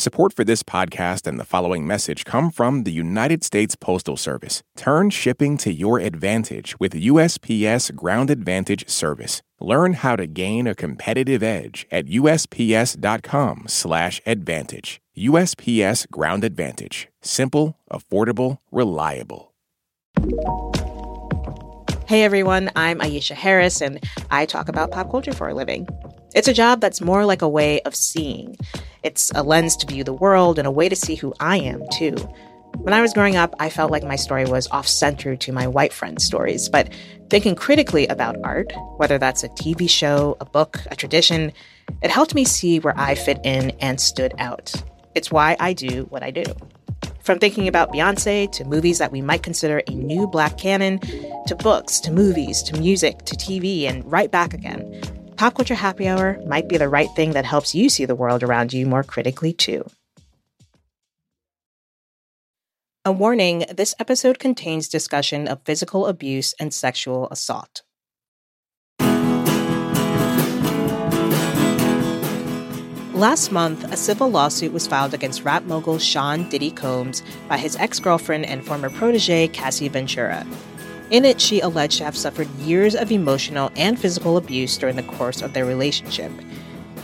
Support for this podcast and the following message come from the United States Postal Service. Turn shipping to your advantage with USPS Ground Advantage service. Learn how to gain a competitive edge at usps.com/advantage. USPS Ground Advantage. Simple, affordable, reliable. Hey everyone, I'm Aisha Harris and I talk about pop culture for a living. It's a job that's more like a way of seeing. It's a lens to view the world and a way to see who I am, too. When I was growing up, I felt like my story was off center to my white friends' stories, but thinking critically about art, whether that's a TV show, a book, a tradition, it helped me see where I fit in and stood out. It's why I do what I do. From thinking about Beyonce to movies that we might consider a new black canon, to books, to movies, to music, to TV, and right back again. Pop Culture Happy Hour might be the right thing that helps you see the world around you more critically, too. A warning this episode contains discussion of physical abuse and sexual assault. Last month, a civil lawsuit was filed against rap mogul Sean Diddy Combs by his ex girlfriend and former protege, Cassie Ventura. In it, she alleged to have suffered years of emotional and physical abuse during the course of their relationship.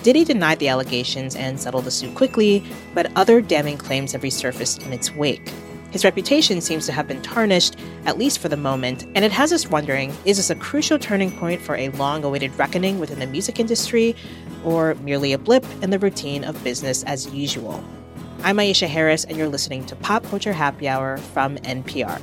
Diddy denied the allegations and settled the suit quickly, but other damning claims have resurfaced in its wake. His reputation seems to have been tarnished, at least for the moment, and it has us wondering is this a crucial turning point for a long awaited reckoning within the music industry, or merely a blip in the routine of business as usual? I'm Aisha Harris, and you're listening to Pop Culture Happy Hour from NPR.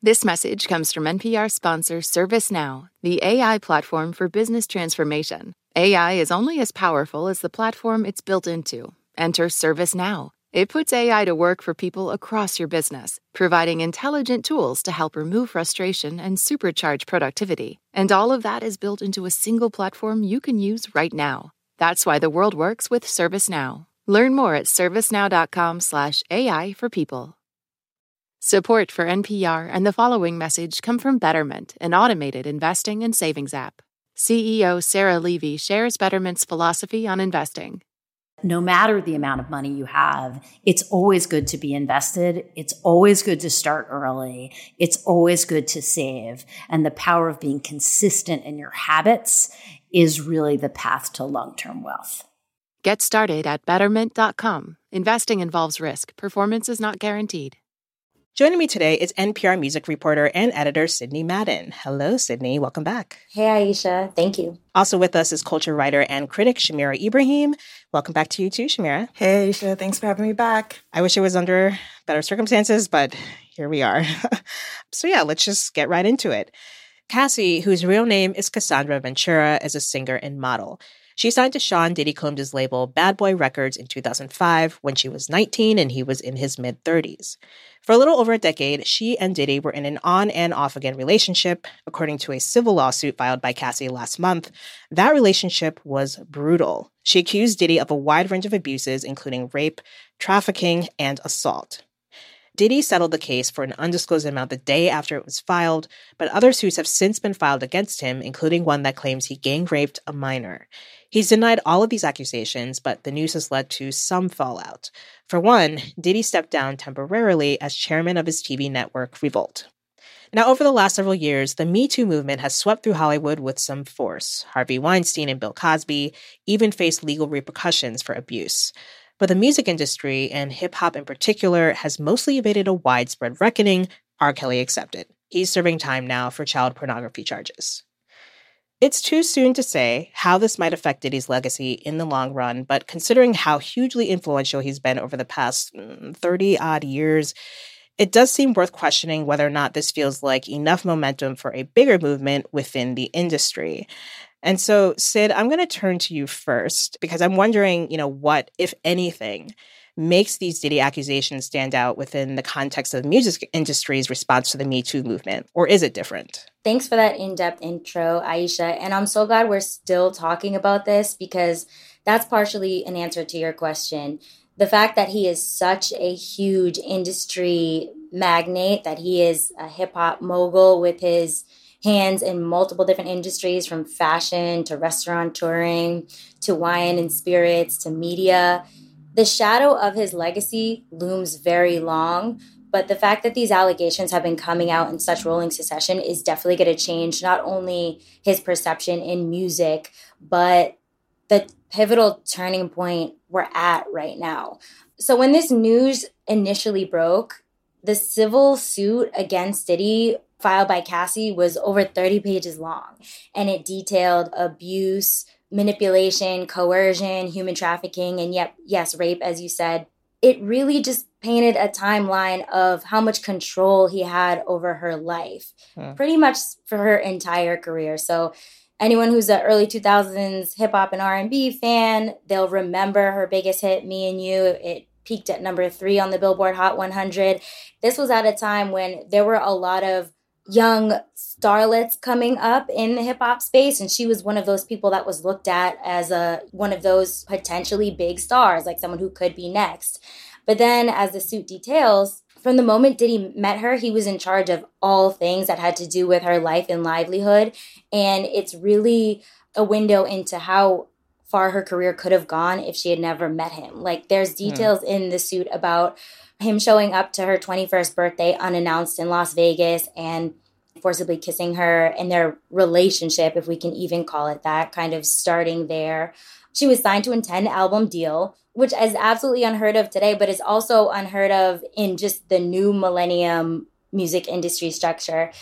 This message comes from NPR sponsor ServiceNow, the AI platform for business transformation. AI is only as powerful as the platform it's built into. Enter ServiceNow. It puts AI to work for people across your business, providing intelligent tools to help remove frustration and supercharge productivity. And all of that is built into a single platform you can use right now. That's why the world works with ServiceNow. Learn more at servicenow.com/ai for people. Support for NPR and the following message come from Betterment, an automated investing and savings app. CEO Sarah Levy shares Betterment's philosophy on investing. No matter the amount of money you have, it's always good to be invested. It's always good to start early. It's always good to save. And the power of being consistent in your habits is really the path to long term wealth. Get started at betterment.com. Investing involves risk, performance is not guaranteed. Joining me today is NPR music reporter and editor Sydney Madden. Hello, Sydney. Welcome back. Hey, Aisha. Thank you. Also with us is culture writer and critic Shamira Ibrahim. Welcome back to you too, Shamira. Hey, Aisha. Thanks for having me back. I wish it was under better circumstances, but here we are. so yeah, let's just get right into it. Cassie, whose real name is Cassandra Ventura, is a singer and model. She signed to Sean Diddy Combs' label Bad Boy Records in 2005 when she was 19 and he was in his mid 30s. For a little over a decade, she and Diddy were in an on and off again relationship. According to a civil lawsuit filed by Cassie last month, that relationship was brutal. She accused Diddy of a wide range of abuses, including rape, trafficking, and assault. Diddy settled the case for an undisclosed amount the day after it was filed, but other suits have since been filed against him, including one that claims he gang raped a minor. He's denied all of these accusations, but the news has led to some fallout. For one, Diddy stepped down temporarily as chairman of his TV network, Revolt. Now, over the last several years, the Me Too movement has swept through Hollywood with some force. Harvey Weinstein and Bill Cosby even faced legal repercussions for abuse. But the music industry, and hip hop in particular, has mostly evaded a widespread reckoning, R. Kelly accepted. He's serving time now for child pornography charges. It's too soon to say how this might affect Diddy's legacy in the long run, but considering how hugely influential he's been over the past mm, 30 odd years, it does seem worth questioning whether or not this feels like enough momentum for a bigger movement within the industry. And so, Sid, I'm going to turn to you first because I'm wondering, you know, what, if anything, makes these Diddy accusations stand out within the context of the music industry's response to the Me Too movement? Or is it different? Thanks for that in depth intro, Aisha. And I'm so glad we're still talking about this because that's partially an answer to your question. The fact that he is such a huge industry magnate, that he is a hip hop mogul with his hands in multiple different industries from fashion to restaurant touring to wine and spirits to media the shadow of his legacy looms very long, but the fact that these allegations have been coming out in such rolling succession is definitely going to change not only his perception in music, but the pivotal turning point we're at right now. So, when this news initially broke, the civil suit against Diddy filed by Cassie was over 30 pages long, and it detailed abuse, manipulation, coercion, human trafficking, and yet, yes, rape, as you said. It really just painted a timeline of how much control he had over her life, hmm. pretty much for her entire career. So, anyone who's an early 2000s hip hop and R&B fan, they'll remember her biggest hit, "Me and You." It peaked at number three on the Billboard Hot 100. This was at a time when there were a lot of young starlets coming up in the hip hop space and she was one of those people that was looked at as a one of those potentially big stars like someone who could be next but then as the suit details from the moment Diddy met her, he was in charge of all things that had to do with her life and livelihood. And it's really a window into how far her career could have gone if she had never met him. Like, there's hmm. details mm. in the suit about him showing up to her 21st birthday unannounced in Las Vegas and forcibly kissing her and their relationship, if we can even call it that, kind of starting there. She was signed to a 10 album deal, which is absolutely unheard of today, but is also unheard of in just the new millennium music industry structure.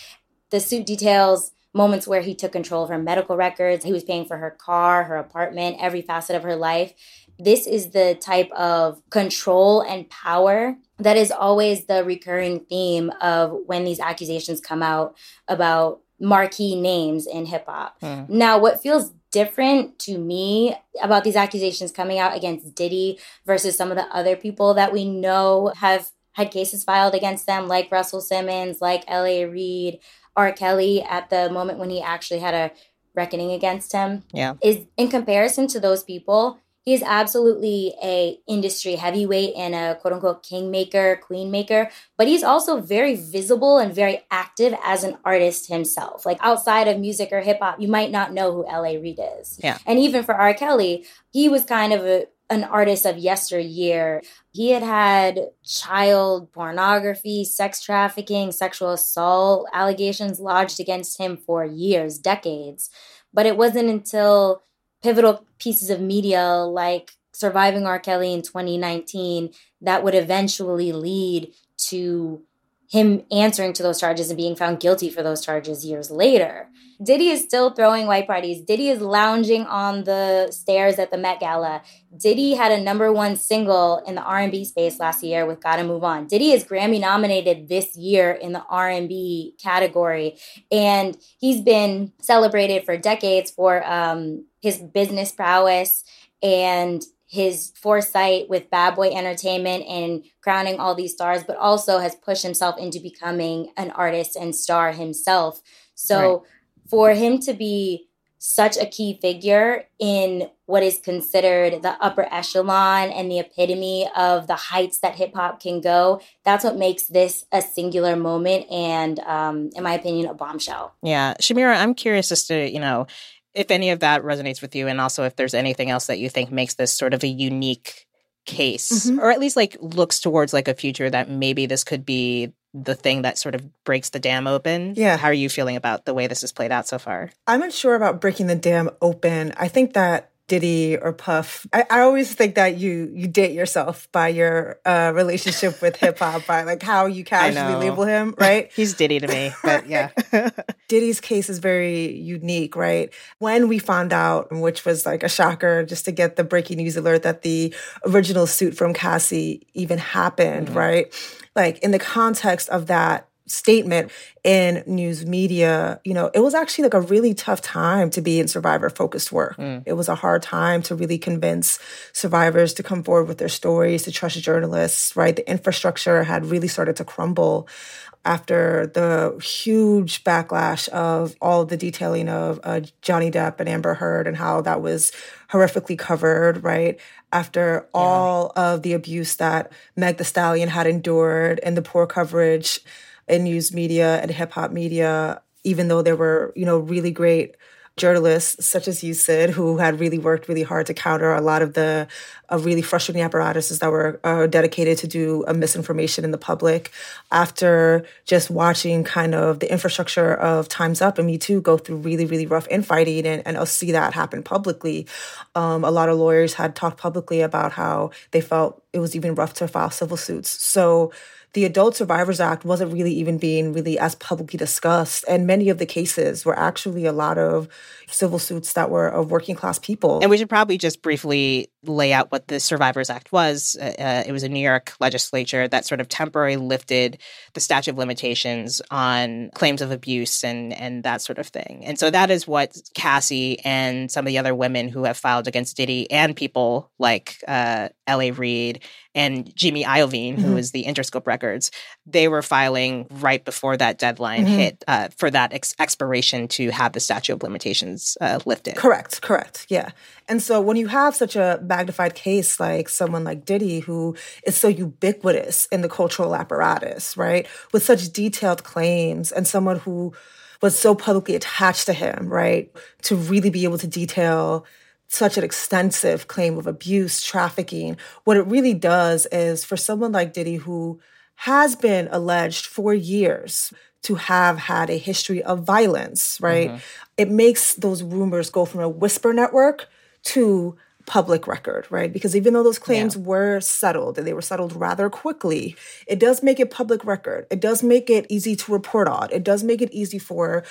The suit details moments where he took control of her medical records, he was paying for her car, her apartment, every facet of her life. This is the type of control and power that is always the recurring theme of when these accusations come out about marquee names in hip hop. Mm. Now, what feels different to me about these accusations coming out against Diddy versus some of the other people that we know have had cases filed against them, like Russell Simmons, like L.A. Reid, R. Kelly, at the moment when he actually had a reckoning against him. Yeah. Is in comparison to those people, he's absolutely a industry heavyweight and a quote unquote kingmaker, queenmaker, but he's also very visible and very active as an artist himself. Like outside of music or hip hop, you might not know who L.A. Reid is. Yeah. And even for R. Kelly, he was kind of a, an artist of yesteryear. He had had child pornography, sex trafficking, sexual assault allegations lodged against him for years, decades. But it wasn't until pivotal pieces of media like Surviving R. Kelly in 2019 that would eventually lead to him answering to those charges and being found guilty for those charges years later. Diddy is still throwing white parties. Diddy is lounging on the stairs at the Met Gala. Diddy had a number one single in the R&B space last year with "Gotta Move On." Diddy is Grammy nominated this year in the R&B category, and he's been celebrated for decades for um, his business prowess and his foresight with Bad Boy Entertainment and crowning all these stars, but also has pushed himself into becoming an artist and star himself. So right. for him to be such a key figure in what is considered the upper echelon and the epitome of the heights that hip hop can go. That's what makes this a singular moment and, um, in my opinion, a bombshell. Yeah. Shamira, I'm curious as to, you know, if any of that resonates with you, and also if there's anything else that you think makes this sort of a unique case, mm-hmm. or at least like looks towards like a future that maybe this could be the thing that sort of breaks the dam open. Yeah. How are you feeling about the way this has played out so far? I'm unsure about breaking the dam open. I think that Diddy or Puff. I, I, always think that you you date yourself by your uh, relationship with hip hop, by like how you casually label him, right? He's Diddy to me, but yeah. Diddy's case is very unique, right? When we found out, which was like a shocker, just to get the breaking news alert that the original suit from Cassie even happened, mm-hmm. right? Like in the context of that statement in news media, you know, it was actually like a really tough time to be in survivor focused work. Mm. It was a hard time to really convince survivors to come forward with their stories, to trust journalists, right? The infrastructure had really started to crumble after the huge backlash of all the detailing of uh, Johnny Depp and Amber Heard and how that was horrifically covered, right? After all yeah. of the abuse that Meg Thee Stallion had endured and the poor coverage in news media and hip hop media, even though there were, you know, really great journalists such as you, Sid, who had really worked really hard to counter a lot of the uh, really frustrating apparatuses that were uh, dedicated to do a misinformation in the public. After just watching kind of the infrastructure of Time's Up and Me Too go through really, really rough infighting and, and us see that happen publicly, um, a lot of lawyers had talked publicly about how they felt it was even rough to file civil suits. So the Adult Survivors Act wasn't really even being really as publicly discussed. And many of the cases were actually a lot of civil suits that were of working class people. And we should probably just briefly lay out what the Survivors Act was. Uh, uh, it was a New York legislature that sort of temporarily lifted the statute of limitations on claims of abuse and and that sort of thing. And so that is what Cassie and some of the other women who have filed against Diddy and people like uh, L.A. Reid and Jimmy Iovine, mm-hmm. who is the Interscope Records, they were filing right before that deadline mm-hmm. hit uh, for that ex- expiration to have the statute of limitations uh, lifted. Correct, correct, yeah. And so when you have such a magnified case like someone like Diddy, who is so ubiquitous in the cultural apparatus, right, with such detailed claims, and someone who was so publicly attached to him, right, to really be able to detail such an extensive claim of abuse, trafficking, what it really does is for someone like Diddy, who has been alleged for years to have had a history of violence, right? Mm-hmm. It makes those rumors go from a whisper network to public record, right? Because even though those claims yeah. were settled and they were settled rather quickly, it does make it public record. It does make it easy to report on. It does make it easy for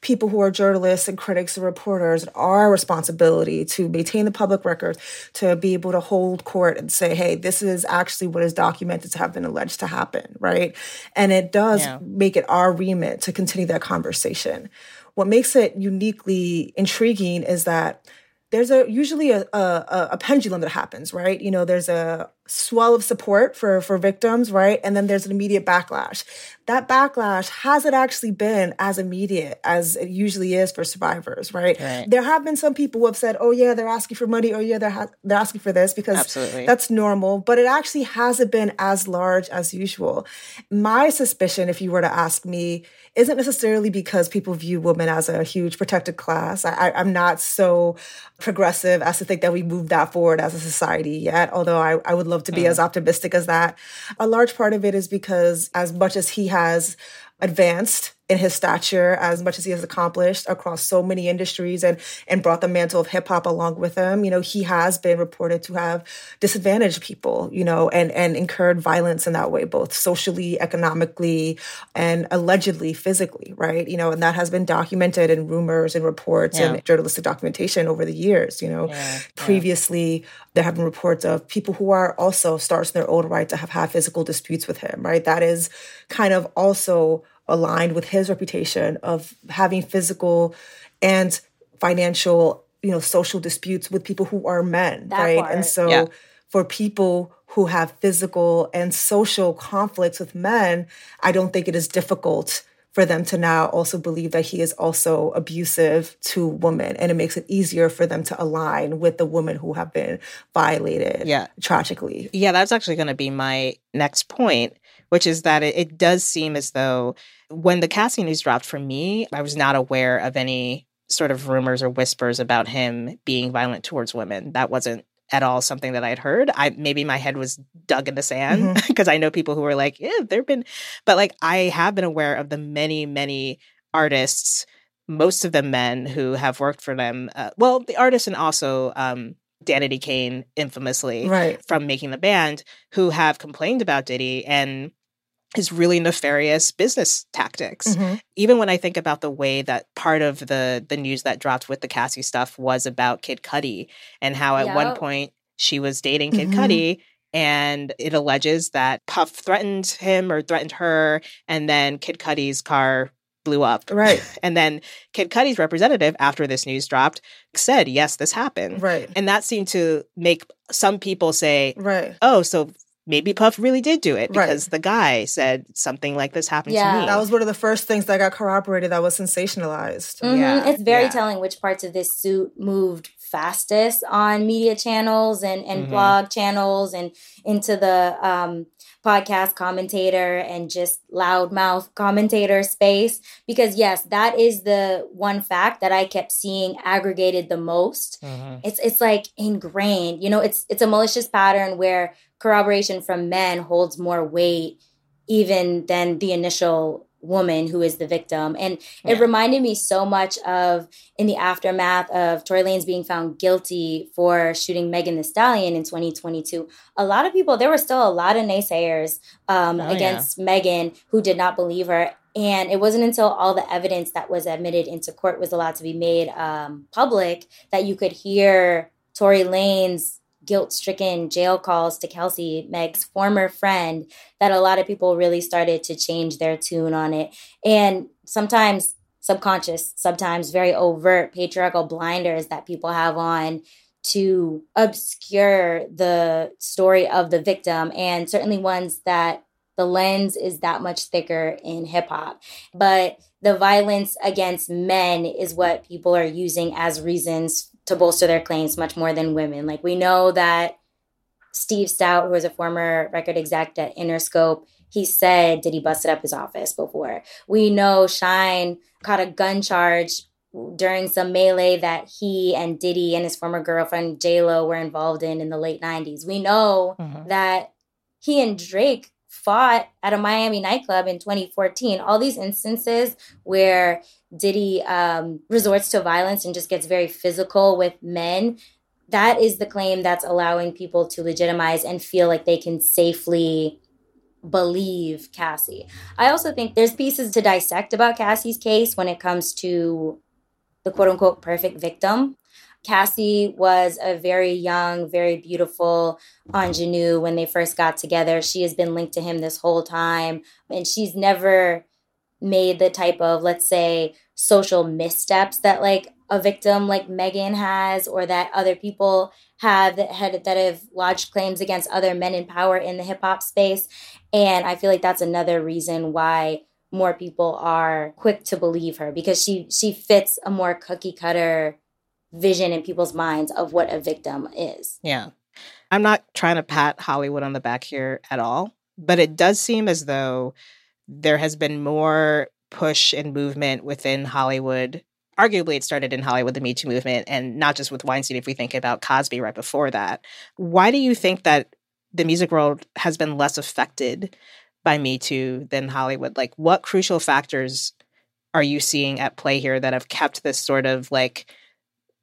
people who are journalists and critics and reporters our responsibility to maintain the public record to be able to hold court and say hey this is actually what is documented to have been alleged to happen right? And it does yeah. make it our remit to continue that conversation. What makes it uniquely intriguing is that there's a usually a, a, a pendulum that happens right? You know there's a swell of support for for victims right? And then there's an immediate backlash. That backlash hasn't actually been as immediate as it usually is for survivors right, right. there have been some people who have said oh yeah they're asking for money. Oh yeah they're, ha- they're asking for this because Absolutely. that's normal but it actually hasn't been as large as usual. My suspicion if you were to ask me isn't necessarily because people view women as a huge protected class. I, i'm not so progressive as to think that we moved that forward as a society yet although i, I would love love to be mm. as optimistic as that. A large part of it is because as much as he has advanced in his stature as much as he has accomplished across so many industries and and brought the mantle of hip hop along with him. You know, he has been reported to have disadvantaged people, you know, and and incurred violence in that way, both socially, economically, and allegedly physically, right? You know, and that has been documented in rumors and reports yeah. and journalistic documentation over the years. You know, yeah. previously yeah. there have been reports of people who are also stars in their own right to have had physical disputes with him, right? That is kind of also aligned with his reputation of having physical and financial, you know, social disputes with people who are men, that right? Part. And so yeah. for people who have physical and social conflicts with men, I don't think it is difficult for them to now also believe that he is also abusive to women and it makes it easier for them to align with the women who have been violated yeah tragically yeah that's actually going to be my next point which is that it, it does seem as though when the Cassie news dropped for me, I was not aware of any sort of rumors or whispers about him being violent towards women. That wasn't at all something that I'd heard. I maybe my head was dug in the sand because mm-hmm. I know people who were like, yeah, there've been, but like I have been aware of the many, many artists most of them men who have worked for them, uh, well, the artist and also um, Danity Kane, infamously, right. from making the band, who have complained about Diddy and his really nefarious business tactics. Mm-hmm. Even when I think about the way that part of the the news that dropped with the Cassie stuff was about Kid Cudi and how at one point she was dating Kid Mhm. Cudi and it alleges that Puff threatened him or threatened her and then Kid Cudi's car blew up. Right. And then Kid Cudi's representative after this news dropped said, "Yes, this happened." Right. And that seemed to make some people say, Right. "Oh, so maybe Puff really did do it Right. because the guy said something like this happened Yeah. to me." That was one of the first things that got corroborated that was sensationalized. Mhm. Yeah, It's very yeah. telling which parts of this suit moved fastest on media channels and, and Mhm. blog channels and into the um, podcast commentator and just loudmouth commentator space. Because, yes, that is the one fact that I kept seeing aggregated the most. Mhm. It's it's like ingrained. You know, it's it's a malicious pattern where corroboration from men holds more weight even than the initial woman who is the victim. And it reminded me so much of in the aftermath of Tory Lanez being found guilty for shooting Megan Thee Stallion in 2022. A lot of people, there were still a lot of naysayers um, Oh, yeah. against Megan who did not believe her. And it wasn't until all the evidence that was admitted into court was allowed to be made um, public that you could hear Tory Lanez's guilt stricken jail calls to Kelsey, Meg's former friend, that a lot of people really started to change their tune on it. And sometimes subconscious, sometimes very overt patriarchal blinders that people have on to obscure the story of the victim, and certainly ones that the lens is that much thicker in hip hop. But the violence against men is what people are using as reasons to bolster their claims much more than women. Like we know that Steve Stoute, who was a former record exec at Interscope, he said Diddy busted up his office before. We know Shyne caught a gun charge during some melee that he and Diddy and his former girlfriend Lo were involved in in the late '90s. We know Mhm. that he and Drake fought at a Miami nightclub in 2014. All these instances where Diddy um, resorts to violence and just gets very physical with men. That is the claim that's allowing people to legitimize and feel like they can safely believe Cassie. I also think there's pieces to dissect about Cassie's case when it comes to the quote unquote perfect victim. Cassie was a very young, very beautiful ingenue when they first got together. She has been linked to him this whole time, and she's never made the type of, let's say, social missteps that like a victim like Megan has, or that other people have that had that have lodged claims against other men in power in the hip hop space. And I feel like that's another reason why more people are quick to believe her because she she fits a more cookie cutter vision in people's minds of what a victim is. Yeah. I'm not trying to pat Hollywood on the back here at all, but it does seem as though there has been more push and movement within Hollywood. Arguably, it started in Hollywood, the Me Too movement, and not just with Weinstein, if we think about Cosby right before that. Why do you think that the music world has been less affected by Me Too than Hollywood? Like, what crucial factors are you seeing at play here that have kept this sort of like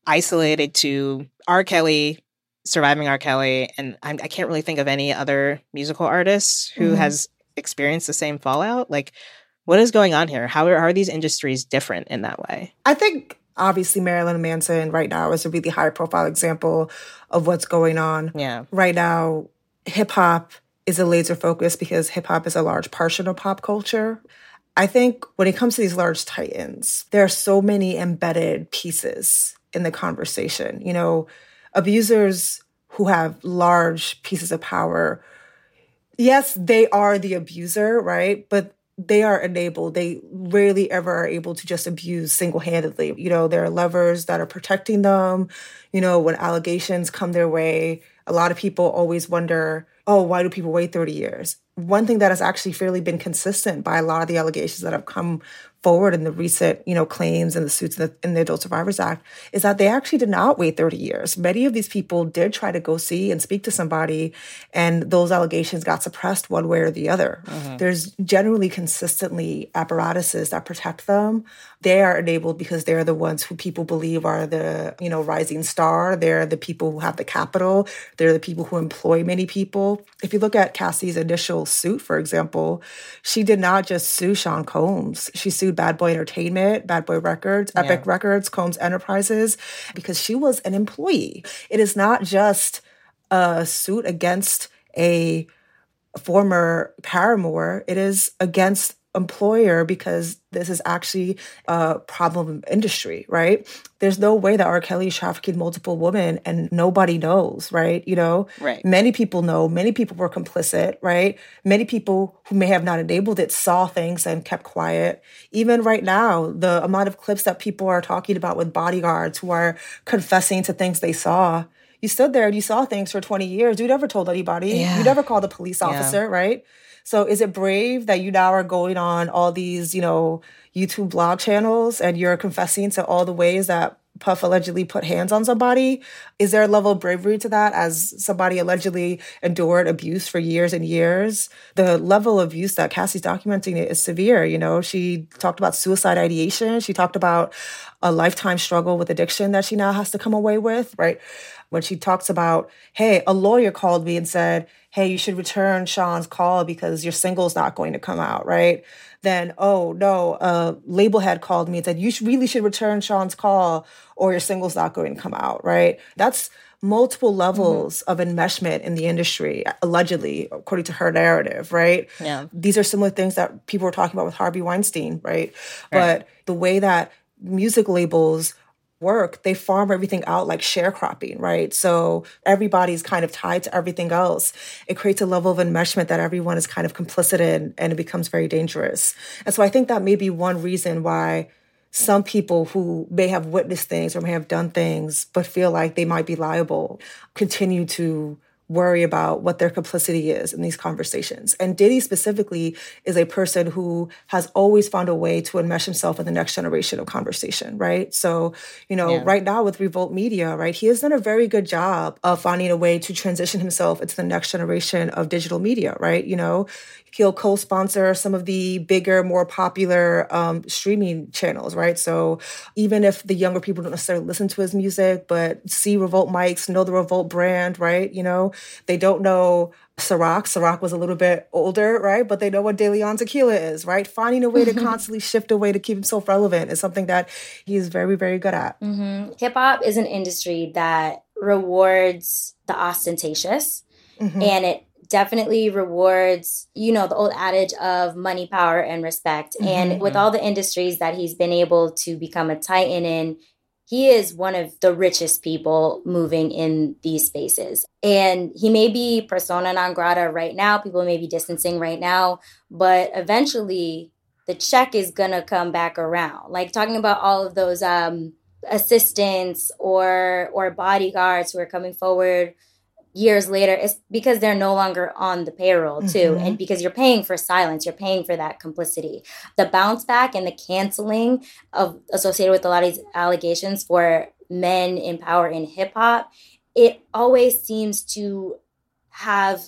isolated to R. Kelly, surviving R. Kelly, and I'm, I can't really think of any other musical artists who Mhm. has experienced the same fallout. Like, what is going on here? How are, how are these industries different in that way? I think obviously Marilyn Manson right now is a really high profile example of what's going on. Yeah. Right now, hip hop is a laser focus because hip hop is a large portion of pop culture. I think when it comes to these large titans, there are so many embedded pieces in the conversation. You know, abusers who have large pieces of power, yes, they are the abuser, right? But they are enabled. They rarely ever are able to just abuse single handedly. You know, there are levers that are protecting them. You know, when allegations come their way, a lot of people always wonder, oh, why do people wait 30 years? one thing that has actually fairly been consistent by a lot of the allegations that have come forward in the recent, you know, claims and the suits in the, in the, Adult Survivors Act is that they actually did not wait 30 years. Many of these people did try to go see and speak to somebody, and those allegations got suppressed one way or the other. Mm-hmm. There's generally consistently apparatuses that protect them. They are enabled because they're the ones who people believe are the, you know, rising star. They're the people who have the capital. They're the people who employ many people. If you look at Cassie's initial suit, for example, she did not just sue Sean Combs. She sued Bad Boy Entertainment, Bad Boy Records, Epic yeah. Records, Combs Enterprises, because she was an employee. It is not just a suit against a former paramour, it is against employer because this is actually a problem industry, right? There's no way that R. Kelly trafficked multiple women and nobody knows, right? You know, right. many people know, many people were complicit, right? Many people who may have not enabled it saw things and kept quiet. Even right now, the amount of clips that people are talking about with bodyguards who are confessing to things they saw. You stood there and you saw things for 20 years. You never told anybody. Yeah. You never called a police officer, yeah. right? So is it brave that you now are going on all these, you know, YouTube blog channels and you're confessing to all the ways that Puff allegedly put hands on somebody? Is there a level of bravery to that as somebody allegedly endured abuse for years and years? The level of abuse that Cassie's documenting is severe. You know, she talked about suicide ideation. She talked about a lifetime struggle with addiction that she now has to come away with, right? When she talks about, hey, a lawyer called me and said, hey, you should return Sean's call because your single's not going to come out, right? Then, oh no, a label head called me and said, you really should return Sean's call or your single's not going to come out, right? That's multiple levels mm-hmm. of enmeshment in the industry, allegedly, according to her narrative, right? Yeah. These are similar things that people were talking about with Harvey Weinstein, right? right. But the way that music labels work, they farm everything out like sharecropping, right? So everybody's kind of tied to everything else. It creates a level of enmeshment that everyone is kind of complicit in, and it becomes very dangerous. And so I think that may be one reason why some people who may have witnessed things or may have done things but feel like they might be liable continue to worry about what their complicity is in these conversations. And Diddy specifically is a person who has always found a way to enmesh himself in the next generation of conversation, right? So, you know, yeah. right now with Revolt Media, right, he has done a very good job of finding a way to transition himself into the next generation of digital media, right? You know, he'll co-sponsor some of the bigger, more popular um, streaming channels, right? So even if the younger people don't necessarily listen to his music, but see Revolt mics, know the Revolt brand, right? You know, they don't know Ciroc. Ciroc was a little bit older, right? But they know what De Leon tequila is, right? Finding a way to constantly shift a way to keep himself relevant is something that he is very, very good at. Mm-hmm. Hip hop is an industry that rewards the ostentatious. Mm-hmm. And it definitely rewards, you know, the old adage of money, power, and respect. Mm-hmm. And with all the industries that he's been able to become a titan in, he is one of the richest people moving in these spaces. And he may be persona non grata right now, people may be distancing right now, but eventually the check is gonna come back around. Like talking about all of those um assistants or or bodyguards who are coming forward years later it's because they're no longer on the payroll too mm-hmm. and because you're paying for silence you're paying for that complicity. The bounce back and the canceling of associated with a lot of these allegations for men in power in hip hop it always seems to have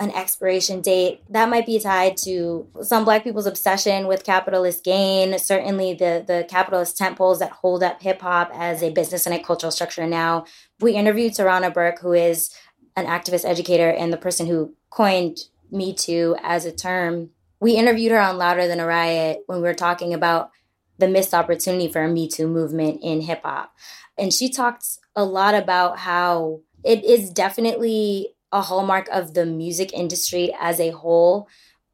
an expiration date. That might be tied to some black people's obsession with capitalist gain. Certainly the the capitalist temples that hold up hip hop as a business and a cultural structure now. We interviewed Tarana Burke who is an activist educator and the person who coined Me Too as a term. We interviewed her on Louder Than a Riot when we were talking about the missed opportunity for a Me Too movement in hip hop. And she talked a lot about how it is definitely a hallmark of the music industry as a whole.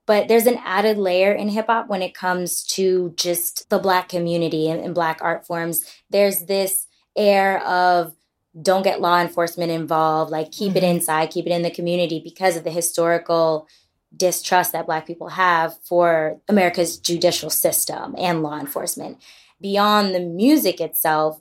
But there's an added layer in hip hop when it comes to just the Black community and, and Black art forms. There's this air of don't get law enforcement involved, like keep mm-hmm. it inside, keep it in the community because of the historical distrust that Black people have for America's judicial system and law enforcement. Beyond the music itself,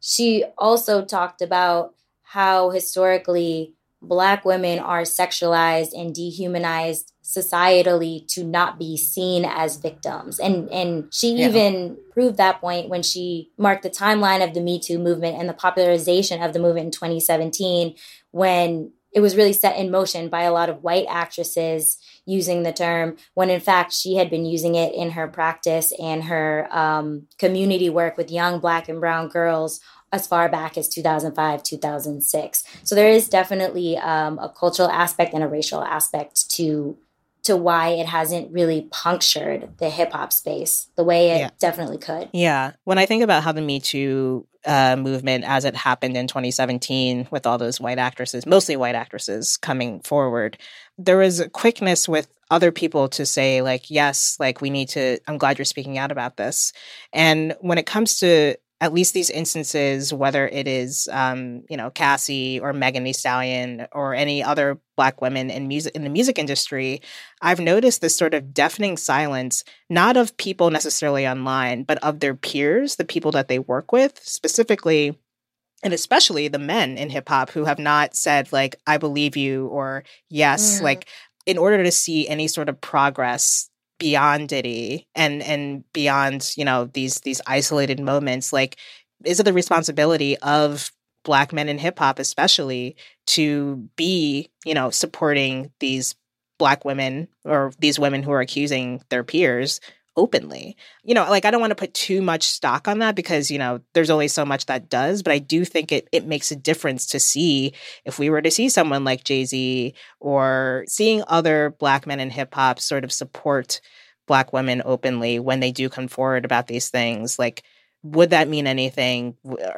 she also talked about how historically Black women are sexualized and dehumanized societally to not be seen as victims. And and she yeah. even proved that point when she marked the timeline of the Me Too movement and the popularization of the movement in 2017 when it was really set in motion by a lot of white actresses using the term when in fact she had been using it in her practice and her um, community work with young black and brown girls as far back as 2005 2006 so there is definitely um, a cultural aspect and a racial aspect to to why it hasn't really punctured the hip hop space the way it yeah. definitely could. Yeah. When I think about how the Me Too uh, movement as it happened in 2017 with all those white actresses, mostly white actresses coming forward, there was a quickness with other people to say, like, yes, like we need to, I'm glad you're speaking out about this. And when it comes to at least these instances, whether it is, um, you know, Cassie or Megan Thee Stallion or any other Black women in music in the music industry, I've noticed this sort of deafening silence, not of people necessarily online, but of their peers, the people that they work with, specifically and especially the men in hip hop who have not said like i believe you or yes mm. like in order to see any sort of progress beyond Diddy and and beyond you know these these isolated moments like is it the responsibility of black men in hip hop especially to be you know supporting these black women or these women who are accusing their peers openly. You know, like I don't want to put too much stock on that because, you know, there's only so much that does, but I do think it it makes a difference to see if we were to see someone like Jay-Z or seeing other black men in hip hop sort of support black women openly when they do come forward about these things, like would that mean anything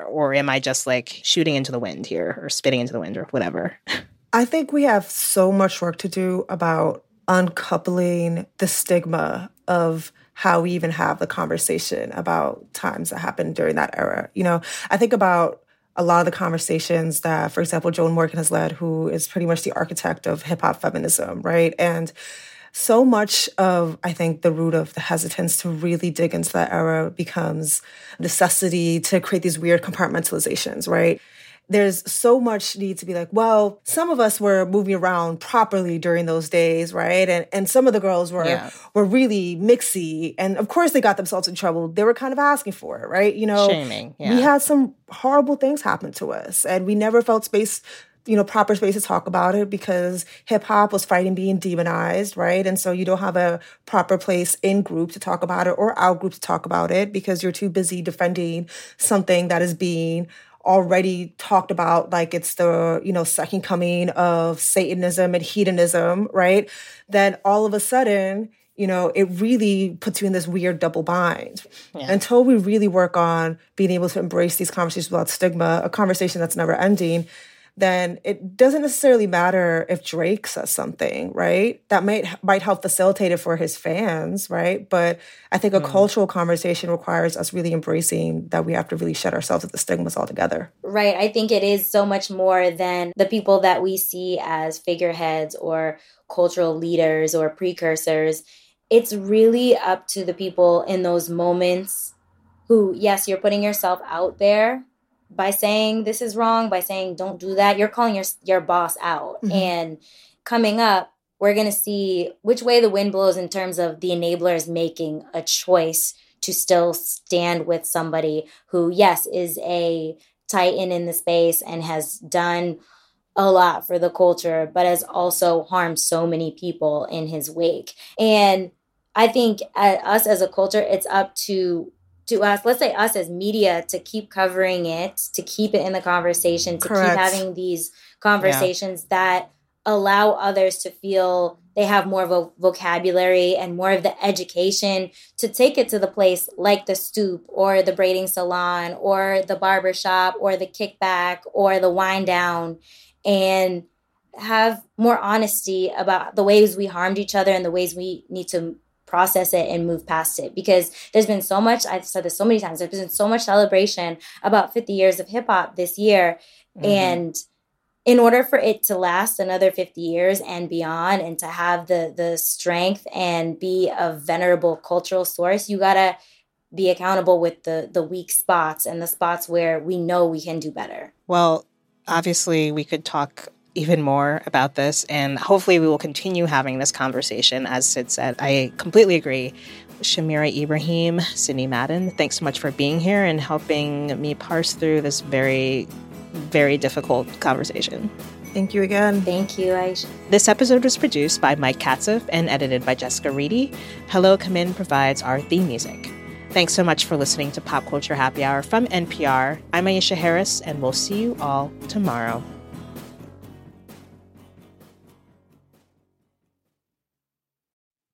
or am I just like shooting into the wind here or spitting into the wind or whatever? I think we have so much work to do about uncoupling the stigma of how we even have the conversation about times that happened during that era. You know, I think about a lot of the conversations that, for example, Joan Morgan has led, who is pretty much the architect of hip hop feminism, right? And so much of, I think, the root of the hesitance to really dig into that era becomes necessity to create these weird compartmentalizations, right? There's so much need to be like, well, some of us were moving around properly during those days, right? And and some of the girls were yeah. were really mixy, and of course they got themselves in trouble. They were kind of asking for it, right? You know, shaming. Yeah. We had some horrible things happen to us, and we never felt space you know, proper space to talk about it because hip hop was fighting being demonized, right? And so you don't have a proper place in group to talk about it or out group to talk about it because you're too busy defending something that is being already talked about like it's the you know second coming of satanism and hedonism right then all of a sudden you know it really puts you in this weird double bind yeah. until we really work on being able to embrace these conversations without stigma a conversation that's never ending then it doesn't necessarily matter if Drake says something, right? That might might help facilitate it for his fans, right? But I think a mm. cultural conversation requires us really embracing that we have to really shed ourselves of the stigmas altogether. Right. I think it is so much more than the people that we see as figureheads or cultural leaders or precursors. It's really up to the people in those moments who, yes, you're putting yourself out there by saying this is wrong, by saying don't do that, you're calling your your boss out. Mm-hmm. And coming up, we're going to see which way the wind blows in terms of the enablers making a choice to still stand with somebody who yes is a titan in the space and has done a lot for the culture but has also harmed so many people in his wake and i think uh, us as a culture it's up to to us, let's say us as media, to keep covering it, to keep it in the conversation, to Correct. keep having these conversations yeah. that allow others to feel they have more of a vocabulary and more of the education to take it to the place like the stoop or the braiding salon or the barber shop or the kickback or the wind down and have more honesty about the ways we harmed each other and the ways we need to process it and move past it. Because there's been so much i've said this so many times there's been so much celebration about 50 years of hip-hop this year. Mm-hmm. and in order for it to last another 50 years and beyond and to have the the strength and be a venerable cultural source you gotta be accountable with the the weak spots and the spots where we know we can do better. Well obviously we could talk even more about this. And hopefully, we will continue having this conversation. As Sid said, I completely agree. Shamira Ibrahim, Sydney Madden, thanks so much for being here and helping me parse through this very, very difficult conversation. Thank you again. Thank you, Aisha. This episode was produced by Mike Katzif and edited by Jessica Reedy. Hello Come In provides our theme music. Thanks so much for listening to Pop Culture Happy Hour from NPR. I'm Aisha Harris, and we'll see you all tomorrow.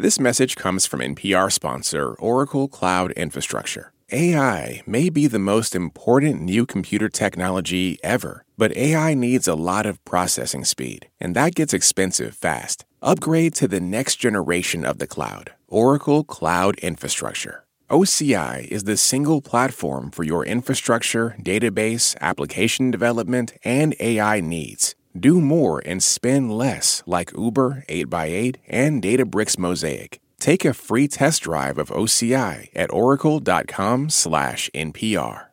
This message comes from NPR sponsor Oracle Cloud Infrastructure. AI may be the most important new computer technology ever, but AI needs a lot of processing speed, and that gets expensive fast. Upgrade to the next generation of the cloud, Oracle Cloud Infrastructure. OCI is the single platform for your infrastructure, database, application development, and AI needs. Do more and spend less like Uber 8x8 and Databricks Mosaic. Take a free test drive of OCI at oracle.com/npr.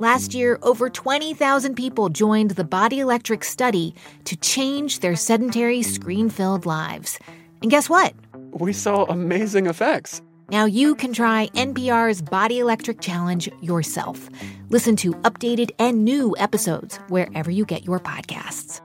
Last year, over 20,000 people joined the Body Electric study to change their sedentary screen-filled lives. And guess what? We saw amazing effects. Now you can try NPR's Body Electric Challenge yourself. Listen to updated and new episodes wherever you get your podcasts.